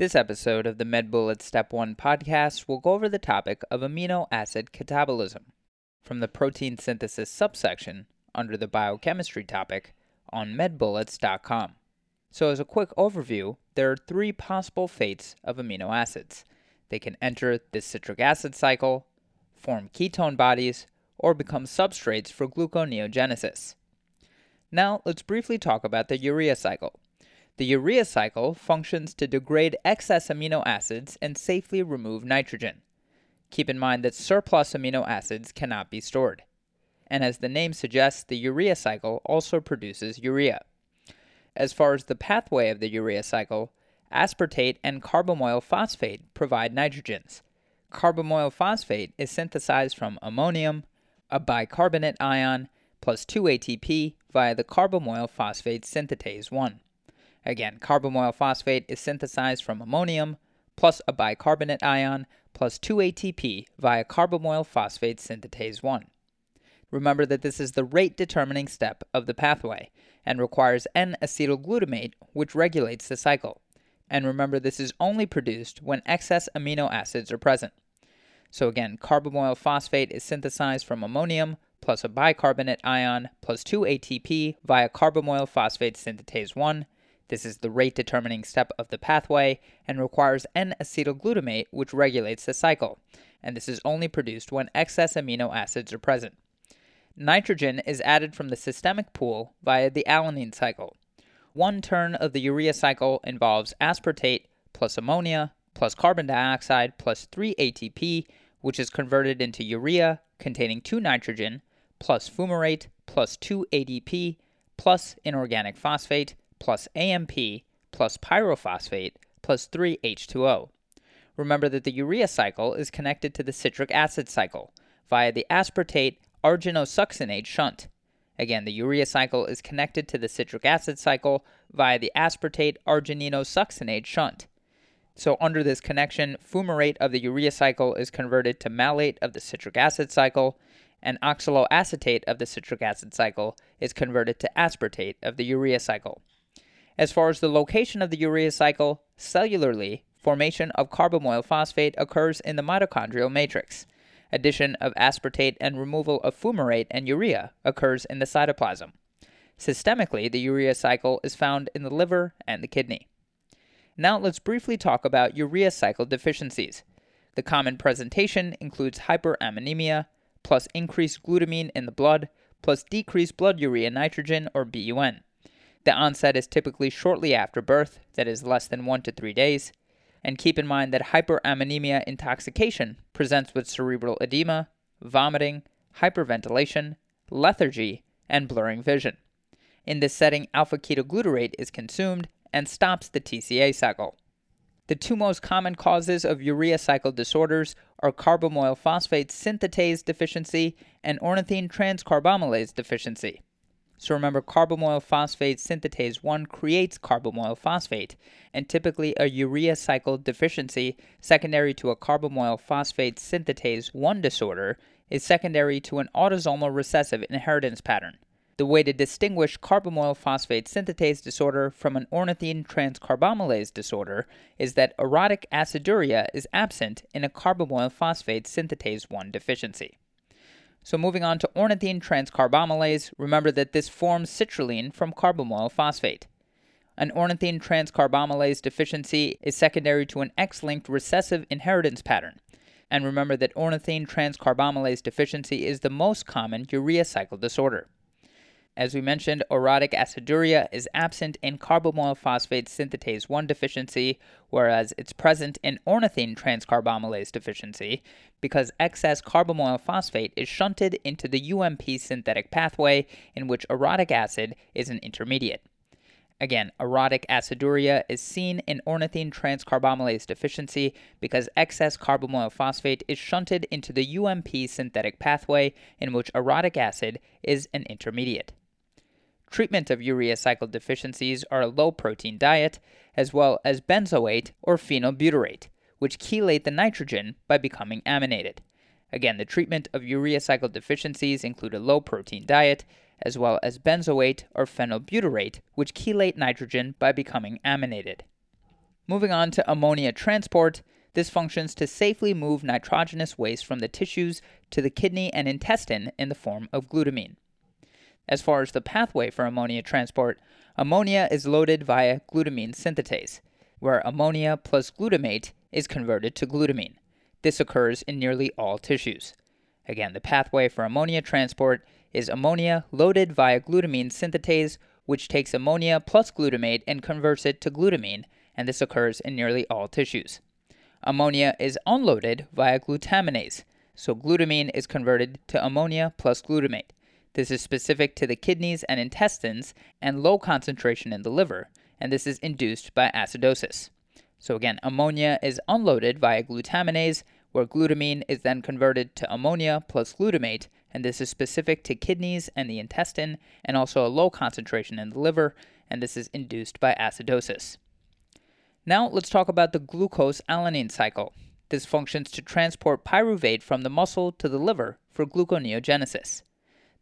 This episode of the MedBullet Step 1 podcast will go over the topic of amino acid catabolism from the protein synthesis subsection under the biochemistry topic on medbullets.com. So, as a quick overview, there are three possible fates of amino acids. They can enter the citric acid cycle, form ketone bodies, or become substrates for gluconeogenesis. Now, let's briefly talk about the urea cycle. The urea cycle functions to degrade excess amino acids and safely remove nitrogen. Keep in mind that surplus amino acids cannot be stored. And as the name suggests, the urea cycle also produces urea. As far as the pathway of the urea cycle, aspartate and carbamoyl phosphate provide nitrogens. Carbamoyl phosphate is synthesized from ammonium, a bicarbonate ion, plus 2 ATP via the carbamoyl phosphate synthetase 1. Again, carbamoyl phosphate is synthesized from ammonium plus a bicarbonate ion plus 2 ATP via carbamoyl phosphate synthetase 1. Remember that this is the rate determining step of the pathway and requires N acetylglutamate, which regulates the cycle. And remember, this is only produced when excess amino acids are present. So again, carbamoyl phosphate is synthesized from ammonium plus a bicarbonate ion plus 2 ATP via carbamoyl phosphate synthetase 1 this is the rate determining step of the pathway and requires N acetylglutamate, which regulates the cycle, and this is only produced when excess amino acids are present. Nitrogen is added from the systemic pool via the alanine cycle. One turn of the urea cycle involves aspartate plus ammonia plus carbon dioxide plus 3 ATP, which is converted into urea containing 2 nitrogen plus fumarate plus 2 ADP plus inorganic phosphate plus AMP plus pyrophosphate plus 3H2O. Remember that the urea cycle is connected to the citric acid cycle via the aspartate arginosuccinate shunt. Again, the urea cycle is connected to the citric acid cycle via the aspartate argininosuccinate shunt. So, under this connection, fumarate of the urea cycle is converted to malate of the citric acid cycle, and oxaloacetate of the citric acid cycle is converted to aspartate of the urea cycle. As far as the location of the urea cycle, cellularly, formation of carbamoyl phosphate occurs in the mitochondrial matrix. Addition of aspartate and removal of fumarate and urea occurs in the cytoplasm. Systemically, the urea cycle is found in the liver and the kidney. Now let's briefly talk about urea cycle deficiencies. The common presentation includes hyperammonemia, plus increased glutamine in the blood, plus decreased blood urea nitrogen or BUN. The onset is typically shortly after birth, that is less than 1 to 3 days. And keep in mind that hyperammonemia intoxication presents with cerebral edema, vomiting, hyperventilation, lethargy, and blurring vision. In this setting, alpha ketoglutarate is consumed and stops the TCA cycle. The two most common causes of urea cycle disorders are carbamoyl phosphate synthetase deficiency and ornithine transcarbamylase deficiency. So remember, carbamoyl phosphate synthetase 1 creates carbamoyl phosphate, and typically a urea cycle deficiency secondary to a carbamoyl phosphate synthetase 1 disorder is secondary to an autosomal recessive inheritance pattern. The way to distinguish carbamoyl phosphate synthetase disorder from an ornithine transcarbamylase disorder is that orotic aciduria is absent in a carbamoyl phosphate synthetase 1 deficiency. So moving on to ornithine transcarbamylase, remember that this forms citrulline from carbamoyl phosphate. An ornithine transcarbamylase deficiency is secondary to an X-linked recessive inheritance pattern. And remember that ornithine transcarbamylase deficiency is the most common urea cycle disorder. As we mentioned, orotic aciduria is absent in carbamoyl phosphate synthetase 1 deficiency, whereas it's present in ornithine transcarbamylase deficiency because excess carbamoyl phosphate is shunted into the UMP synthetic pathway in which orotic acid is an intermediate. Again, orotic aciduria is seen in ornithine transcarbamylase deficiency because excess carbamoyl phosphate is shunted into the UMP synthetic pathway in which orotic acid is an intermediate. Treatment of urea cycle deficiencies are a low protein diet, as well as benzoate or phenylbutyrate, which chelate the nitrogen by becoming aminated. Again, the treatment of urea cycle deficiencies include a low protein diet, as well as benzoate or phenylbutyrate, which chelate nitrogen by becoming aminated. Moving on to ammonia transport, this functions to safely move nitrogenous waste from the tissues to the kidney and intestine in the form of glutamine. As far as the pathway for ammonia transport, ammonia is loaded via glutamine synthetase, where ammonia plus glutamate is converted to glutamine. This occurs in nearly all tissues. Again, the pathway for ammonia transport is ammonia loaded via glutamine synthetase, which takes ammonia plus glutamate and converts it to glutamine, and this occurs in nearly all tissues. Ammonia is unloaded via glutaminase, so glutamine is converted to ammonia plus glutamate. This is specific to the kidneys and intestines and low concentration in the liver, and this is induced by acidosis. So again, ammonia is unloaded via glutaminase, where glutamine is then converted to ammonia plus glutamate, and this is specific to kidneys and the intestine, and also a low concentration in the liver, and this is induced by acidosis. Now let's talk about the glucose alanine cycle. This functions to transport pyruvate from the muscle to the liver for gluconeogenesis.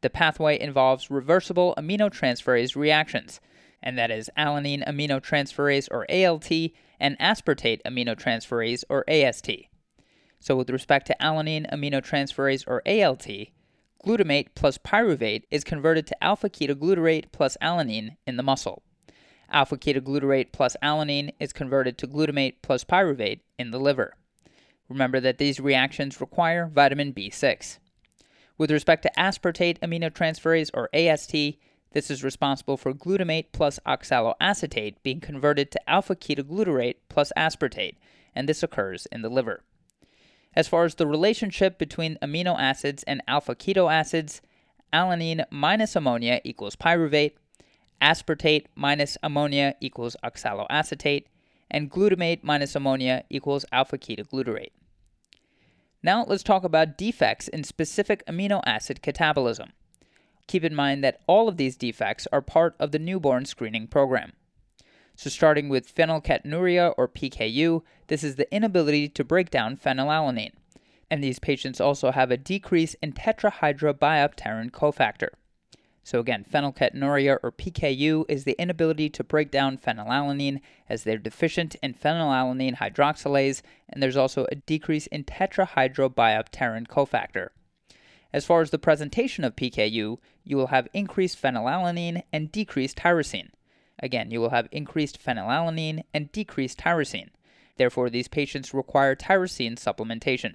The pathway involves reversible aminotransferase reactions, and that is alanine aminotransferase or ALT and aspartate aminotransferase or AST. So, with respect to alanine aminotransferase or ALT, glutamate plus pyruvate is converted to alpha ketoglutarate plus alanine in the muscle. Alpha ketoglutarate plus alanine is converted to glutamate plus pyruvate in the liver. Remember that these reactions require vitamin B6. With respect to aspartate aminotransferase or AST, this is responsible for glutamate plus oxaloacetate being converted to alpha ketoglutarate plus aspartate, and this occurs in the liver. As far as the relationship between amino acids and alpha keto acids, alanine minus ammonia equals pyruvate, aspartate minus ammonia equals oxaloacetate, and glutamate minus ammonia equals alpha ketoglutarate. Now let's talk about defects in specific amino acid catabolism. Keep in mind that all of these defects are part of the newborn screening program. So, starting with phenylketonuria or PKU, this is the inability to break down phenylalanine. And these patients also have a decrease in tetrahydrobiopterin cofactor. So, again, phenylketonuria or PKU is the inability to break down phenylalanine as they're deficient in phenylalanine hydroxylase, and there's also a decrease in tetrahydrobiopterin cofactor. As far as the presentation of PKU, you will have increased phenylalanine and decreased tyrosine. Again, you will have increased phenylalanine and decreased tyrosine. Therefore, these patients require tyrosine supplementation.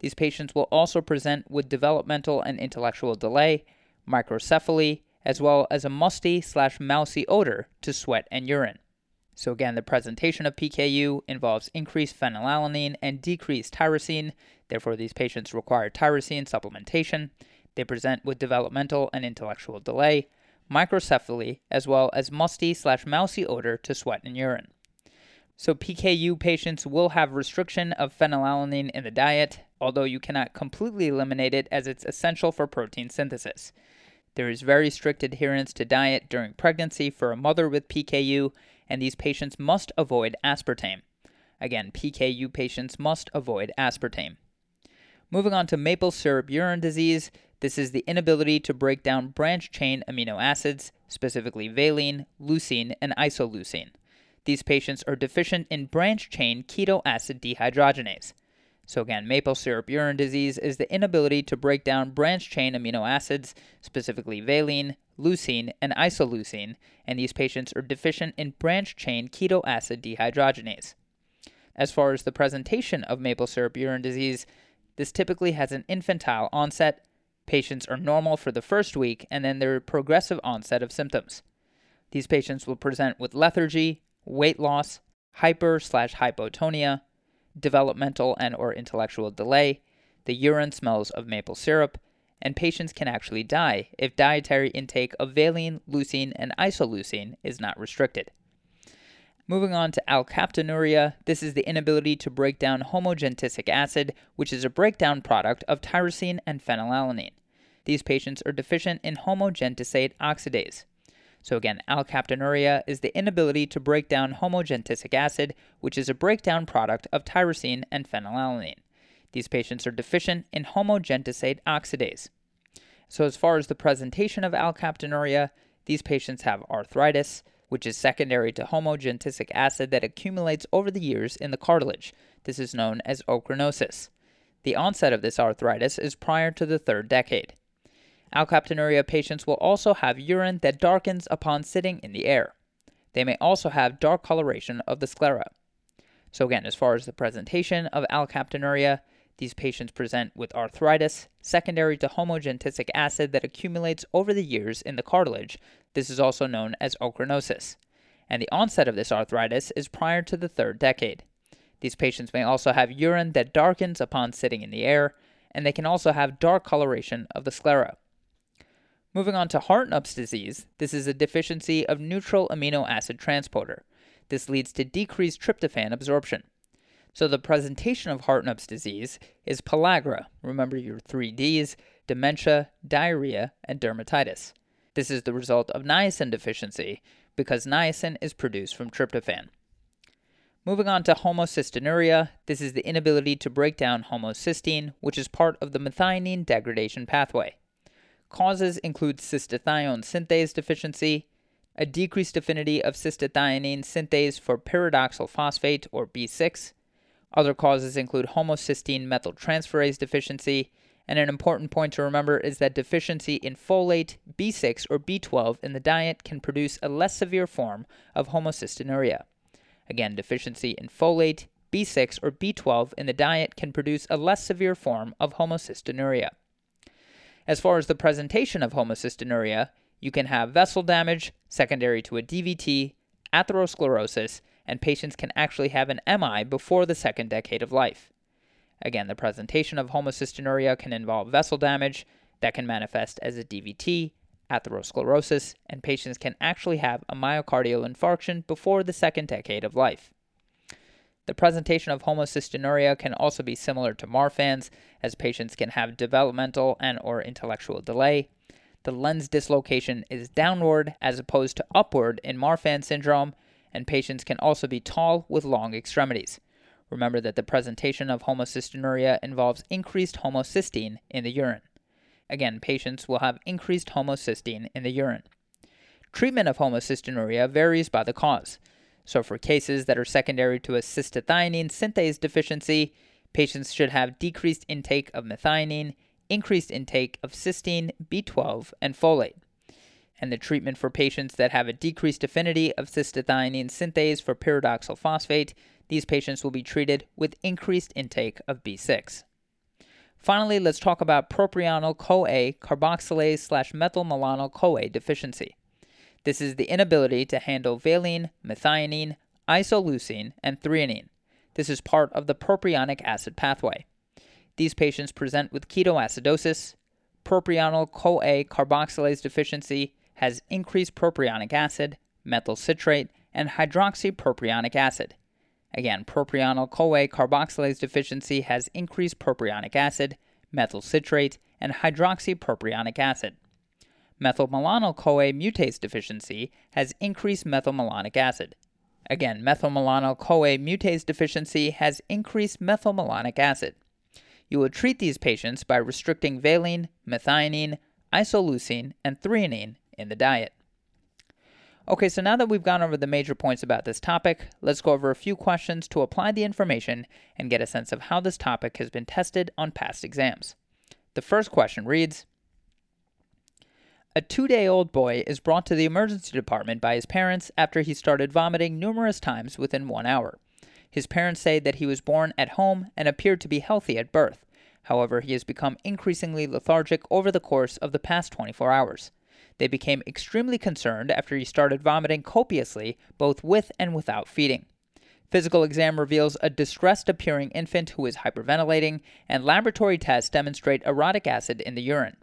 These patients will also present with developmental and intellectual delay, microcephaly, as well as a musty slash mousy odor to sweat and urine. So, again, the presentation of PKU involves increased phenylalanine and decreased tyrosine. Therefore, these patients require tyrosine supplementation. They present with developmental and intellectual delay, microcephaly, as well as musty slash mousy odor to sweat and urine. So, PKU patients will have restriction of phenylalanine in the diet, although you cannot completely eliminate it as it's essential for protein synthesis. There is very strict adherence to diet during pregnancy for a mother with PKU, and these patients must avoid aspartame. Again, PKU patients must avoid aspartame. Moving on to maple syrup urine disease, this is the inability to break down branch chain amino acids, specifically valine, leucine, and isoleucine. These patients are deficient in branch chain keto acid dehydrogenase. So, again, maple syrup urine disease is the inability to break down branch chain amino acids, specifically valine, leucine, and isoleucine, and these patients are deficient in branch chain keto acid dehydrogenase. As far as the presentation of maple syrup urine disease, this typically has an infantile onset, Patients are normal for the first week and then there are progressive onset of symptoms. These patients will present with lethargy, weight loss, hyper slash hypotonia, developmental and or intellectual delay, the urine smells of maple syrup, and patients can actually die if dietary intake of valine, leucine, and isoleucine is not restricted. Moving on to alkaptonuria, this is the inability to break down homogentisic acid, which is a breakdown product of tyrosine and phenylalanine. These patients are deficient in homogentisate oxidase. So, again, alkaptonuria is the inability to break down homogentisic acid, which is a breakdown product of tyrosine and phenylalanine. These patients are deficient in homogentisate oxidase. So, as far as the presentation of alkaptonuria, these patients have arthritis, which is secondary to homogentic acid that accumulates over the years in the cartilage. This is known as ochronosis. The onset of this arthritis is prior to the third decade. Alkaptonuria patients will also have urine that darkens upon sitting in the air. They may also have dark coloration of the sclera. So, again, as far as the presentation of alkaptonuria, these patients present with arthritis secondary to homogentic acid that accumulates over the years in the cartilage. This is also known as ochronosis. And the onset of this arthritis is prior to the third decade. These patients may also have urine that darkens upon sitting in the air, and they can also have dark coloration of the sclera. Moving on to Hartnup's disease, this is a deficiency of neutral amino acid transporter. This leads to decreased tryptophan absorption. So the presentation of Hartnup's disease is pellagra. Remember your three Ds dementia, diarrhea, and dermatitis. This is the result of niacin deficiency because niacin is produced from tryptophan. Moving on to homocystinuria, this is the inability to break down homocysteine, which is part of the methionine degradation pathway. Causes include cystathione synthase deficiency, a decreased affinity of cystathionine synthase for pyridoxal phosphate or B6, other causes include homocysteine methyltransferase deficiency, and an important point to remember is that deficiency in folate, B6, or B12 in the diet can produce a less severe form of homocystinuria. Again, deficiency in folate, B6, or B12 in the diet can produce a less severe form of homocystinuria. As far as the presentation of homocystinuria, you can have vessel damage secondary to a DVT, atherosclerosis, and patients can actually have an MI before the second decade of life. Again, the presentation of homocystinuria can involve vessel damage that can manifest as a DVT, atherosclerosis, and patients can actually have a myocardial infarction before the second decade of life. The presentation of homocystinuria can also be similar to Marfan's, as patients can have developmental and or intellectual delay. The lens dislocation is downward as opposed to upward in Marfan syndrome, and patients can also be tall with long extremities. Remember that the presentation of homocystinuria involves increased homocysteine in the urine. Again, patients will have increased homocysteine in the urine. Treatment of homocystinuria varies by the cause. So, for cases that are secondary to a cystathionine synthase deficiency, patients should have decreased intake of methionine, increased intake of cysteine, B12, and folate and the treatment for patients that have a decreased affinity of cystathionine synthase for pyridoxal phosphate, these patients will be treated with increased intake of B6. Finally, let's talk about propionyl CoA carboxylase slash methylmalonyl CoA deficiency. This is the inability to handle valine, methionine, isoleucine, and threonine. This is part of the propionic acid pathway. These patients present with ketoacidosis, propionyl CoA carboxylase deficiency, has increased propionic acid, methyl citrate, and hydroxypropionic acid. Again, propionyl CoA carboxylase deficiency has increased propionic acid, methyl citrate, and hydroxypropionic acid. Methylmalonyl CoA mutase deficiency has increased methylmalonic acid. Again, methylmalonyl CoA mutase deficiency has increased methylmalonic acid. You will treat these patients by restricting valine, methionine, isoleucine, and threonine in the diet. Okay, so now that we've gone over the major points about this topic, let's go over a few questions to apply the information and get a sense of how this topic has been tested on past exams. The first question reads A two day old boy is brought to the emergency department by his parents after he started vomiting numerous times within one hour. His parents say that he was born at home and appeared to be healthy at birth. However, he has become increasingly lethargic over the course of the past 24 hours. They became extremely concerned after he started vomiting copiously, both with and without feeding. Physical exam reveals a distressed appearing infant who is hyperventilating, and laboratory tests demonstrate orotic acid in the urine.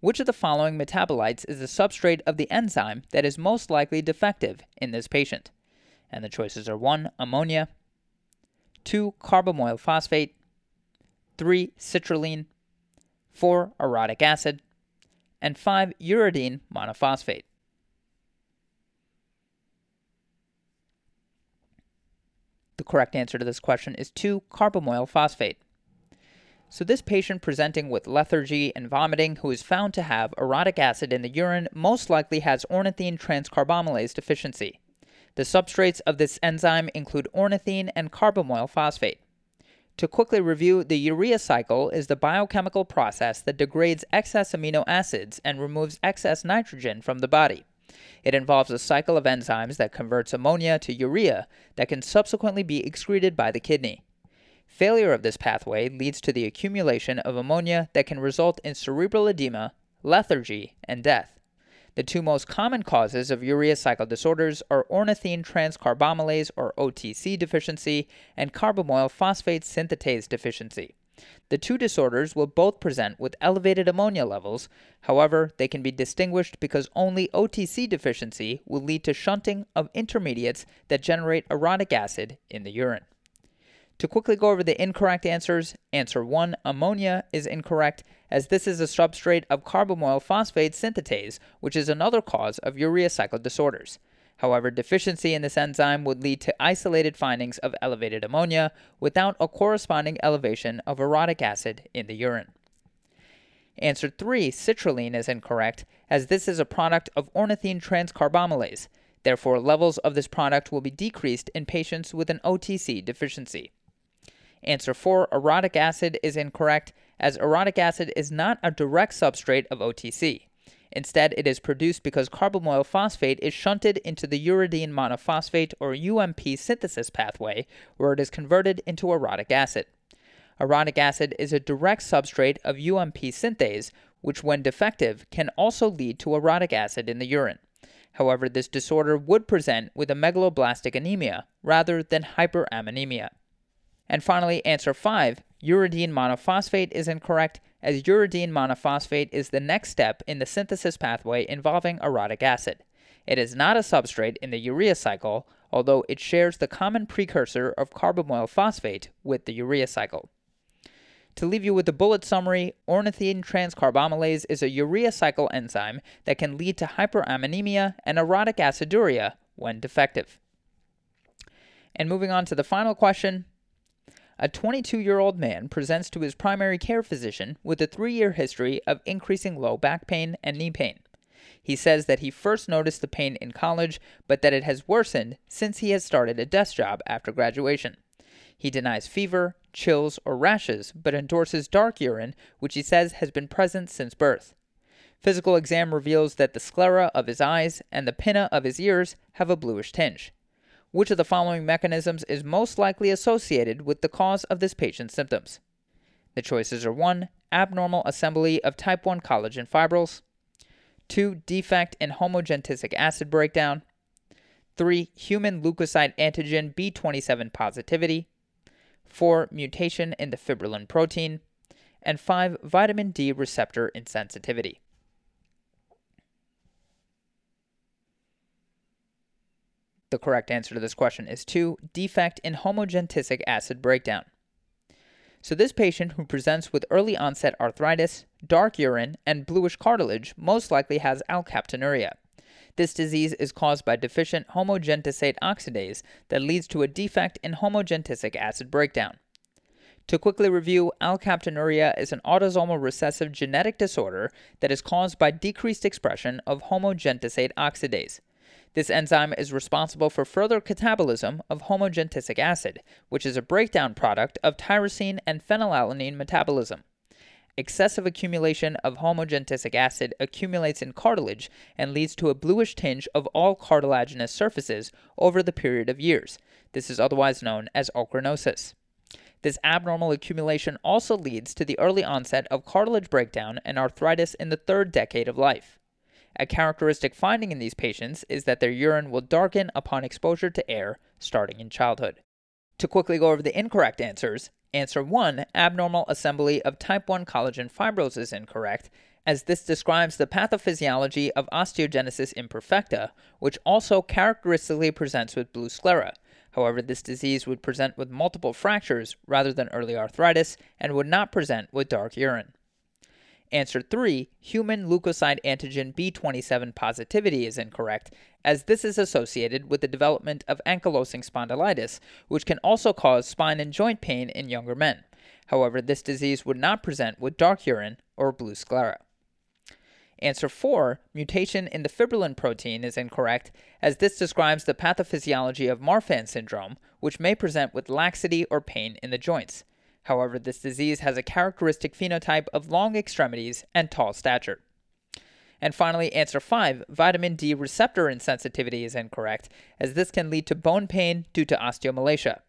Which of the following metabolites is the substrate of the enzyme that is most likely defective in this patient? And the choices are 1. Ammonia, 2. Carbamoyl phosphate, 3. Citrulline, 4. Orotic acid, and 5 uridine monophosphate. The correct answer to this question is 2 carbamoyl phosphate. So, this patient presenting with lethargy and vomiting who is found to have orotic acid in the urine most likely has ornithine transcarbamylase deficiency. The substrates of this enzyme include ornithine and carbamoyl phosphate. To quickly review, the urea cycle is the biochemical process that degrades excess amino acids and removes excess nitrogen from the body. It involves a cycle of enzymes that converts ammonia to urea that can subsequently be excreted by the kidney. Failure of this pathway leads to the accumulation of ammonia that can result in cerebral edema, lethargy, and death. The two most common causes of urea cycle disorders are ornithine transcarbamylase or OTC deficiency and carbamoyl phosphate synthetase deficiency. The two disorders will both present with elevated ammonia levels. However, they can be distinguished because only OTC deficiency will lead to shunting of intermediates that generate orotic acid in the urine. To quickly go over the incorrect answers, answer 1, ammonia, is incorrect, as this is a substrate of carbamoyl phosphate synthetase, which is another cause of urea cycle disorders. However, deficiency in this enzyme would lead to isolated findings of elevated ammonia without a corresponding elevation of orotic acid in the urine. Answer 3, citrulline, is incorrect, as this is a product of ornithine transcarbamylase. Therefore, levels of this product will be decreased in patients with an OTC deficiency. Answer 4, orotic acid, is incorrect, as orotic acid is not a direct substrate of OTC. Instead, it is produced because carbamoyl phosphate is shunted into the uridine monophosphate or UMP synthesis pathway, where it is converted into orotic acid. Orotic acid is a direct substrate of UMP synthase, which, when defective, can also lead to orotic acid in the urine. However, this disorder would present with a megaloblastic anemia rather than hyperammonemia. And finally, answer 5 uridine monophosphate is incorrect, as uridine monophosphate is the next step in the synthesis pathway involving orotic acid. It is not a substrate in the urea cycle, although it shares the common precursor of carbamoyl phosphate with the urea cycle. To leave you with a bullet summary, ornithine transcarbamylase is a urea cycle enzyme that can lead to hyperammonemia and orotic aciduria when defective. And moving on to the final question a 22 year old man presents to his primary care physician with a three year history of increasing low back pain and knee pain. He says that he first noticed the pain in college, but that it has worsened since he has started a desk job after graduation. He denies fever, chills, or rashes, but endorses dark urine, which he says has been present since birth. Physical exam reveals that the sclera of his eyes and the pinna of his ears have a bluish tinge. Which of the following mechanisms is most likely associated with the cause of this patient's symptoms? The choices are 1. Abnormal assembly of type 1 collagen fibrils, 2. Defect in homogentic acid breakdown, 3. Human leukocyte antigen B27 positivity, 4. Mutation in the fibrillin protein, and 5. Vitamin D receptor insensitivity. The correct answer to this question is 2. Defect in homogentic acid breakdown. So, this patient who presents with early onset arthritis, dark urine, and bluish cartilage most likely has alkaptonuria. This disease is caused by deficient homogentisate oxidase that leads to a defect in homogentic acid breakdown. To quickly review, alkaptonuria is an autosomal recessive genetic disorder that is caused by decreased expression of homogentisate oxidase. This enzyme is responsible for further catabolism of homogentic acid, which is a breakdown product of tyrosine and phenylalanine metabolism. Excessive accumulation of homogentic acid accumulates in cartilage and leads to a bluish tinge of all cartilaginous surfaces over the period of years. This is otherwise known as ochronosis. This abnormal accumulation also leads to the early onset of cartilage breakdown and arthritis in the third decade of life. A characteristic finding in these patients is that their urine will darken upon exposure to air starting in childhood. To quickly go over the incorrect answers, answer 1, abnormal assembly of type 1 collagen fibrils is incorrect, as this describes the pathophysiology of osteogenesis imperfecta, which also characteristically presents with blue sclera. However, this disease would present with multiple fractures rather than early arthritis and would not present with dark urine. Answer 3, human leukocyte antigen B27 positivity is incorrect, as this is associated with the development of ankylosing spondylitis, which can also cause spine and joint pain in younger men. However, this disease would not present with dark urine or blue sclera. Answer 4, mutation in the fibrillin protein is incorrect, as this describes the pathophysiology of Marfan syndrome, which may present with laxity or pain in the joints. However, this disease has a characteristic phenotype of long extremities and tall stature. And finally, answer 5, vitamin D receptor insensitivity is incorrect, as this can lead to bone pain due to osteomalacia.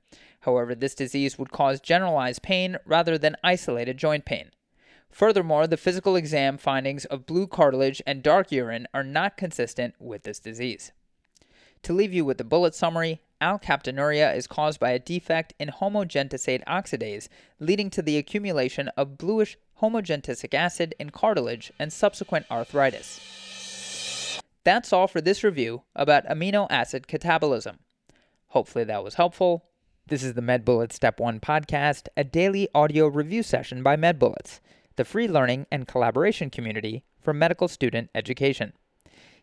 However, this disease would cause generalized pain rather than isolated joint pain. Furthermore, the physical exam findings of blue cartilage and dark urine are not consistent with this disease. To leave you with the bullet summary, alkaptonuria is caused by a defect in homogentisate oxidase, leading to the accumulation of bluish homogentisic acid in cartilage and subsequent arthritis. That's all for this review about amino acid catabolism. Hopefully that was helpful. This is the MedBullets Step 1 podcast, a daily audio review session by MedBullets the free learning and collaboration community for medical student education.